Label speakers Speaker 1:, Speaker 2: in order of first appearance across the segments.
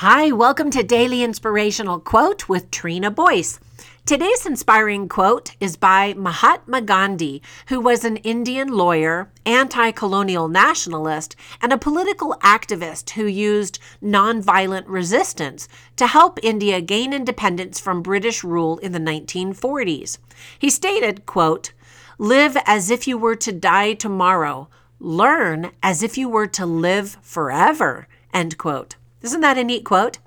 Speaker 1: Hi, welcome to Daily Inspirational Quote with Trina Boyce. Today's inspiring quote is by Mahatma Gandhi, who was an Indian lawyer, anti colonial nationalist, and a political activist who used nonviolent resistance to help India gain independence from British rule in the 1940s. He stated, quote, Live as if you were to die tomorrow. Learn as if you were to live forever. End quote. Isn't that a neat quote?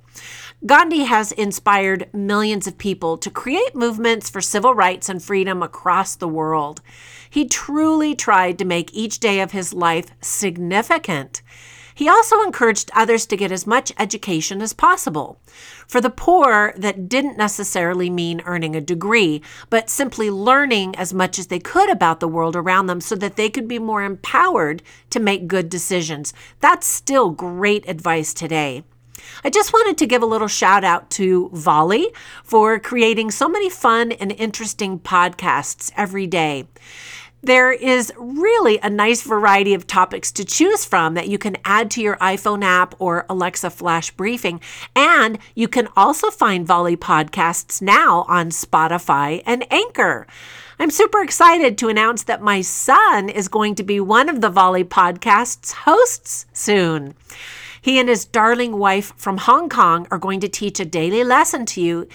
Speaker 1: Gandhi has inspired millions of people to create movements for civil rights and freedom across the world. He truly tried to make each day of his life significant. He also encouraged others to get as much education as possible. For the poor, that didn't necessarily mean earning a degree, but simply learning as much as they could about the world around them so that they could be more empowered to make good decisions. That's still great advice today. I just wanted to give a little shout out to Volley for creating so many fun and interesting podcasts every day. There is really a nice variety of topics to choose from that you can add to your iPhone app or Alexa Flash Briefing. And you can also find Volley podcasts now on Spotify and Anchor. I'm super excited to announce that my son is going to be one of the Volley podcasts hosts soon. He and his darling wife from Hong Kong are going to teach a daily lesson to you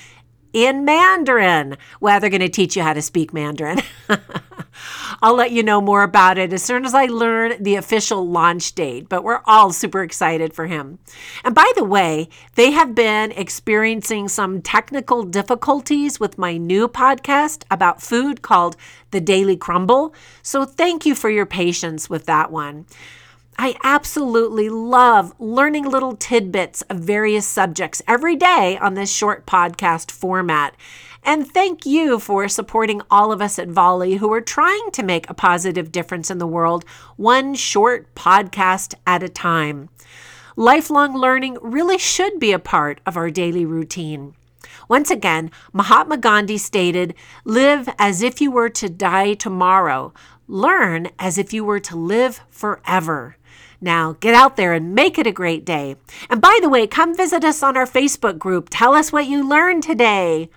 Speaker 1: in Mandarin. Well, they're going to teach you how to speak Mandarin. I'll let you know more about it as soon as I learn the official launch date, but we're all super excited for him. And by the way, they have been experiencing some technical difficulties with my new podcast about food called The Daily Crumble. So thank you for your patience with that one. I absolutely love learning little tidbits of various subjects every day on this short podcast format. And thank you for supporting all of us at Volley who are trying to make a positive difference in the world, one short podcast at a time. Lifelong learning really should be a part of our daily routine. Once again, Mahatma Gandhi stated, Live as if you were to die tomorrow. Learn as if you were to live forever. Now, get out there and make it a great day. And by the way, come visit us on our Facebook group. Tell us what you learned today.